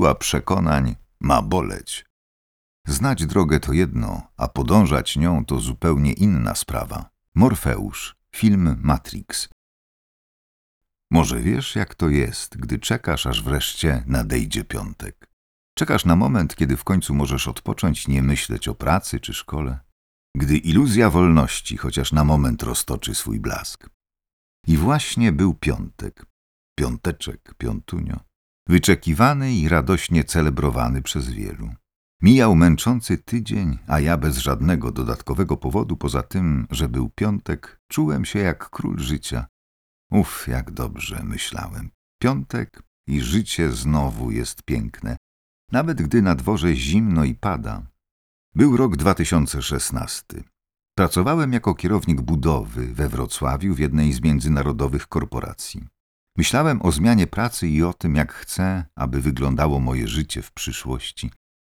siła przekonań ma boleć. Znać drogę to jedno, a podążać nią to zupełnie inna sprawa. Morfeusz, film Matrix. Może wiesz, jak to jest, gdy czekasz, aż wreszcie nadejdzie piątek. Czekasz na moment, kiedy w końcu możesz odpocząć, nie myśleć o pracy czy szkole. Gdy iluzja wolności chociaż na moment roztoczy swój blask. I właśnie był piątek. Piąteczek, piątunio. Wyczekiwany i radośnie celebrowany przez wielu. Mijał męczący tydzień, a ja bez żadnego dodatkowego powodu poza tym, że był piątek, czułem się jak król życia. Uf, jak dobrze myślałem. Piątek i życie znowu jest piękne, nawet gdy na dworze zimno i pada. Był rok 2016. Pracowałem jako kierownik budowy we Wrocławiu w jednej z międzynarodowych korporacji. Myślałem o zmianie pracy i o tym, jak chcę, aby wyglądało moje życie w przyszłości.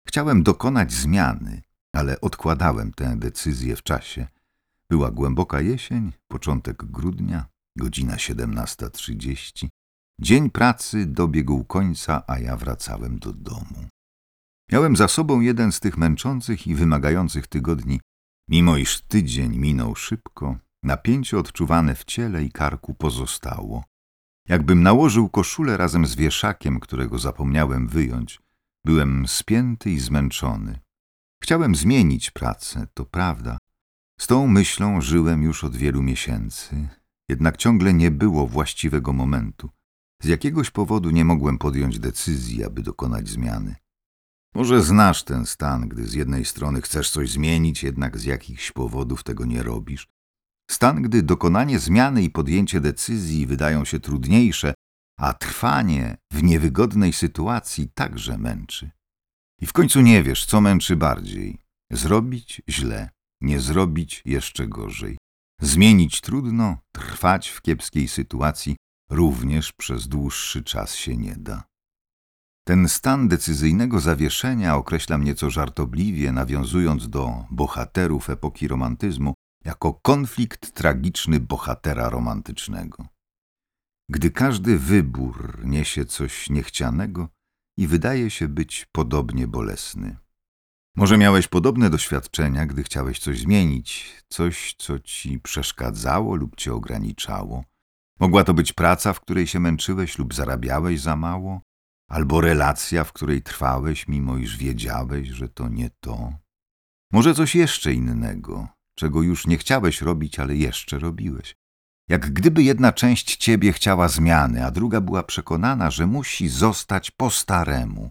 Chciałem dokonać zmiany, ale odkładałem tę decyzję w czasie. Była głęboka jesień, początek grudnia, godzina 17.30. Dzień pracy dobiegł końca, a ja wracałem do domu. Miałem za sobą jeden z tych męczących i wymagających tygodni. Mimo iż tydzień minął szybko, napięcie odczuwane w ciele i karku pozostało. Jakbym nałożył koszulę razem z wieszakiem, którego zapomniałem wyjąć. Byłem spięty i zmęczony. Chciałem zmienić pracę, to prawda. Z tą myślą żyłem już od wielu miesięcy, jednak ciągle nie było właściwego momentu. Z jakiegoś powodu nie mogłem podjąć decyzji, aby dokonać zmiany. Może znasz ten stan, gdy z jednej strony chcesz coś zmienić, jednak z jakichś powodów tego nie robisz. Stan, gdy dokonanie zmiany i podjęcie decyzji wydają się trudniejsze, a trwanie w niewygodnej sytuacji także męczy. I w końcu nie wiesz, co męczy bardziej. Zrobić źle, nie zrobić jeszcze gorzej. Zmienić trudno, trwać w kiepskiej sytuacji również przez dłuższy czas się nie da. Ten stan decyzyjnego zawieszenia określam nieco żartobliwie, nawiązując do bohaterów epoki romantyzmu, jako konflikt tragiczny bohatera romantycznego. Gdy każdy wybór niesie coś niechcianego i wydaje się być podobnie bolesny. Może miałeś podobne doświadczenia, gdy chciałeś coś zmienić, coś, co ci przeszkadzało lub cię ograniczało. Mogła to być praca, w której się męczyłeś lub zarabiałeś za mało, albo relacja, w której trwałeś, mimo iż wiedziałeś, że to nie to. Może coś jeszcze innego, czego już nie chciałeś robić, ale jeszcze robiłeś. Jak gdyby jedna część ciebie chciała zmiany, a druga była przekonana, że musi zostać po staremu.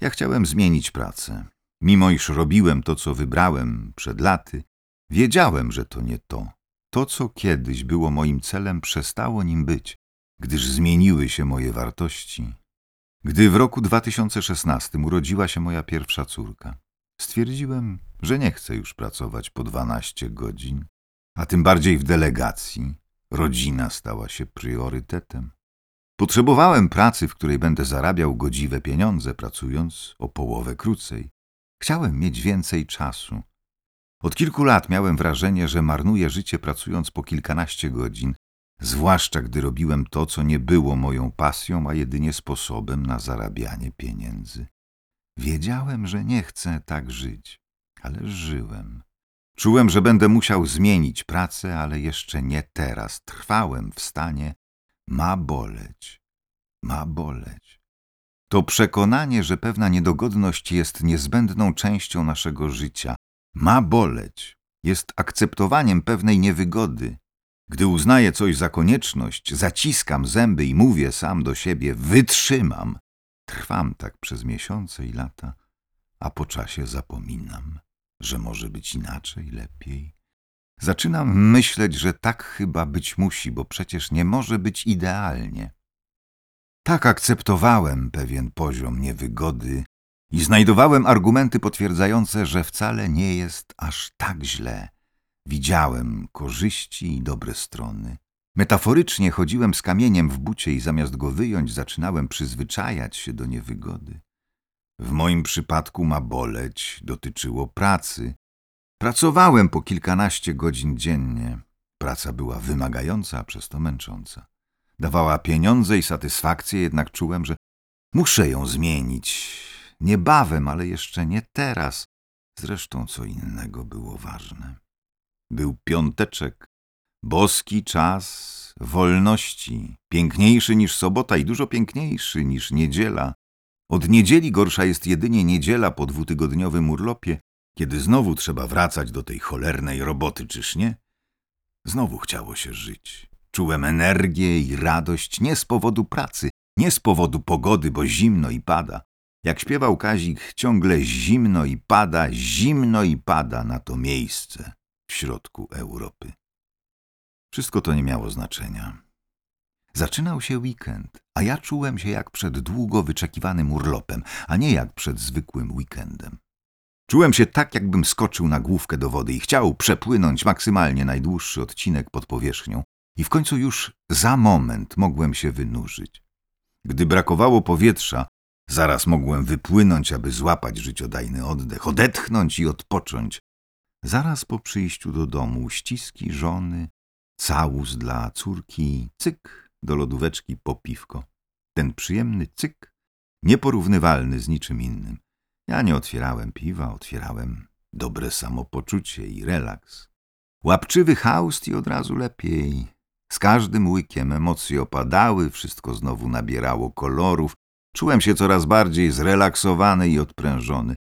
Ja chciałem zmienić pracę. Mimo iż robiłem to, co wybrałem przed laty, wiedziałem, że to nie to. To, co kiedyś było moim celem, przestało nim być, gdyż zmieniły się moje wartości. Gdy w roku 2016 urodziła się moja pierwsza córka, stwierdziłem, że nie chcę już pracować po 12 godzin, a tym bardziej w delegacji. Rodzina stała się priorytetem. Potrzebowałem pracy, w której będę zarabiał godziwe pieniądze, pracując o połowę krócej. Chciałem mieć więcej czasu. Od kilku lat miałem wrażenie, że marnuję życie pracując po kilkanaście godzin, zwłaszcza gdy robiłem to, co nie było moją pasją, a jedynie sposobem na zarabianie pieniędzy. Wiedziałem, że nie chcę tak żyć, ale żyłem. Czułem, że będę musiał zmienić pracę, ale jeszcze nie teraz. Trwałem w stanie ma boleć, ma boleć. To przekonanie, że pewna niedogodność jest niezbędną częścią naszego życia, ma boleć, jest akceptowaniem pewnej niewygody. Gdy uznaję coś za konieczność, zaciskam zęby i mówię sam do siebie: wytrzymam. Trwam tak przez miesiące i lata, a po czasie zapominam że może być inaczej, lepiej. Zaczynam myśleć, że tak chyba być musi, bo przecież nie może być idealnie. Tak akceptowałem pewien poziom niewygody i znajdowałem argumenty potwierdzające, że wcale nie jest aż tak źle. Widziałem korzyści i dobre strony. Metaforycznie chodziłem z kamieniem w bucie i zamiast go wyjąć, zaczynałem przyzwyczajać się do niewygody. W moim przypadku ma boleć, dotyczyło pracy. Pracowałem po kilkanaście godzin dziennie. Praca była wymagająca, a przez to męcząca. Dawała pieniądze i satysfakcję, jednak czułem, że Muszę ją zmienić. Niebawem, ale jeszcze nie teraz. Zresztą co innego było ważne. Był piąteczek, boski czas wolności, piękniejszy niż sobota i dużo piękniejszy niż niedziela. Od niedzieli gorsza jest jedynie niedziela po dwutygodniowym urlopie, kiedy znowu trzeba wracać do tej cholernej roboty, czyż nie? Znowu chciało się żyć. Czułem energię i radość nie z powodu pracy, nie z powodu pogody, bo zimno i pada. Jak śpiewał Kazik, ciągle zimno i pada, zimno i pada na to miejsce w środku Europy. Wszystko to nie miało znaczenia. Zaczynał się weekend, a ja czułem się jak przed długo wyczekiwanym urlopem, a nie jak przed zwykłym weekendem. Czułem się tak, jakbym skoczył na główkę do wody i chciał przepłynąć maksymalnie najdłuższy odcinek pod powierzchnią. I w końcu już za moment mogłem się wynurzyć. Gdy brakowało powietrza, zaraz mogłem wypłynąć, aby złapać życiodajny oddech, odetchnąć i odpocząć. Zaraz po przyjściu do domu ściski żony, całus dla córki, cyk do lodóweczki po piwko. Ten przyjemny cyk, nieporównywalny z niczym innym. Ja nie otwierałem piwa, otwierałem dobre samopoczucie i relaks. Łapczywy haust i od razu lepiej. Z każdym łykiem emocje opadały, wszystko znowu nabierało kolorów. Czułem się coraz bardziej zrelaksowany i odprężony.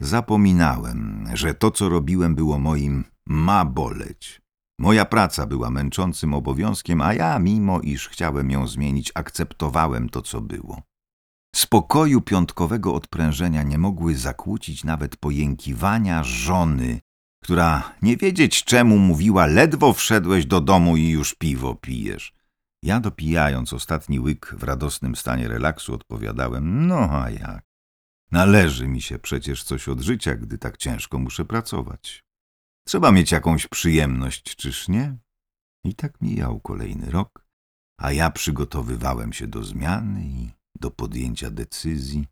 Zapominałem, że to, co robiłem, było moim ma boleć. Moja praca była męczącym obowiązkiem, a ja, mimo iż chciałem ją zmienić, akceptowałem to, co było. Spokoju piątkowego odprężenia nie mogły zakłócić nawet pojękiwania żony, która nie wiedzieć czemu mówiła, ledwo wszedłeś do domu i już piwo pijesz. Ja dopijając ostatni łyk w radosnym stanie relaksu odpowiadałem, no a jak? Należy mi się przecież coś od życia, gdy tak ciężko muszę pracować. Trzeba mieć jakąś przyjemność, czyż nie? I tak mijał kolejny rok, a ja przygotowywałem się do zmiany i do podjęcia decyzji.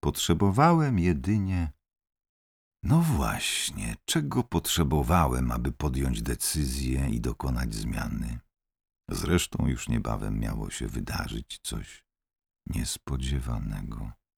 Potrzebowałem jedynie. No właśnie, czego potrzebowałem, aby podjąć decyzję i dokonać zmiany? Zresztą już niebawem miało się wydarzyć coś niespodziewanego.